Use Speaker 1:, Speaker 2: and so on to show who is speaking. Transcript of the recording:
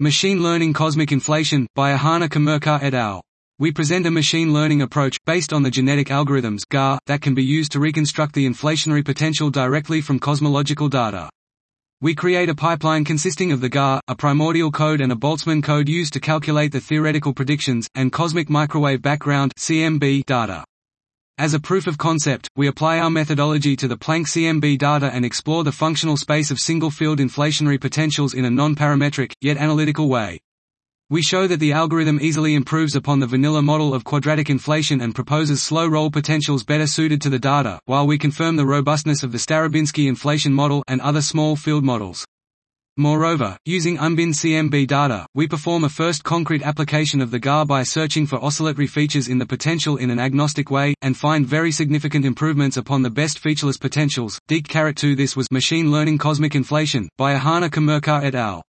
Speaker 1: Machine Learning Cosmic Inflation, by Ahana Kamerkar et al. We present a machine learning approach, based on the genetic algorithms GAR, that can be used to reconstruct the inflationary potential directly from cosmological data. We create a pipeline consisting of the GAR, a primordial code and a Boltzmann code used to calculate the theoretical predictions, and cosmic microwave background CMB data. As a proof of concept, we apply our methodology to the Planck CMB data and explore the functional space of single-field inflationary potentials in a non-parametric, yet analytical way. We show that the algorithm easily improves upon the vanilla model of quadratic inflation and proposes slow roll potentials better suited to the data, while we confirm the robustness of the Starobinsky inflation model and other small field models. Moreover, using unbinned CMB data, we perform a first concrete application of the GAR by searching for oscillatory features in the potential in an agnostic way, and find very significant improvements upon the best featureless potentials. Deek 2 This was Machine Learning Cosmic Inflation, by Ahana Kamerkar et al.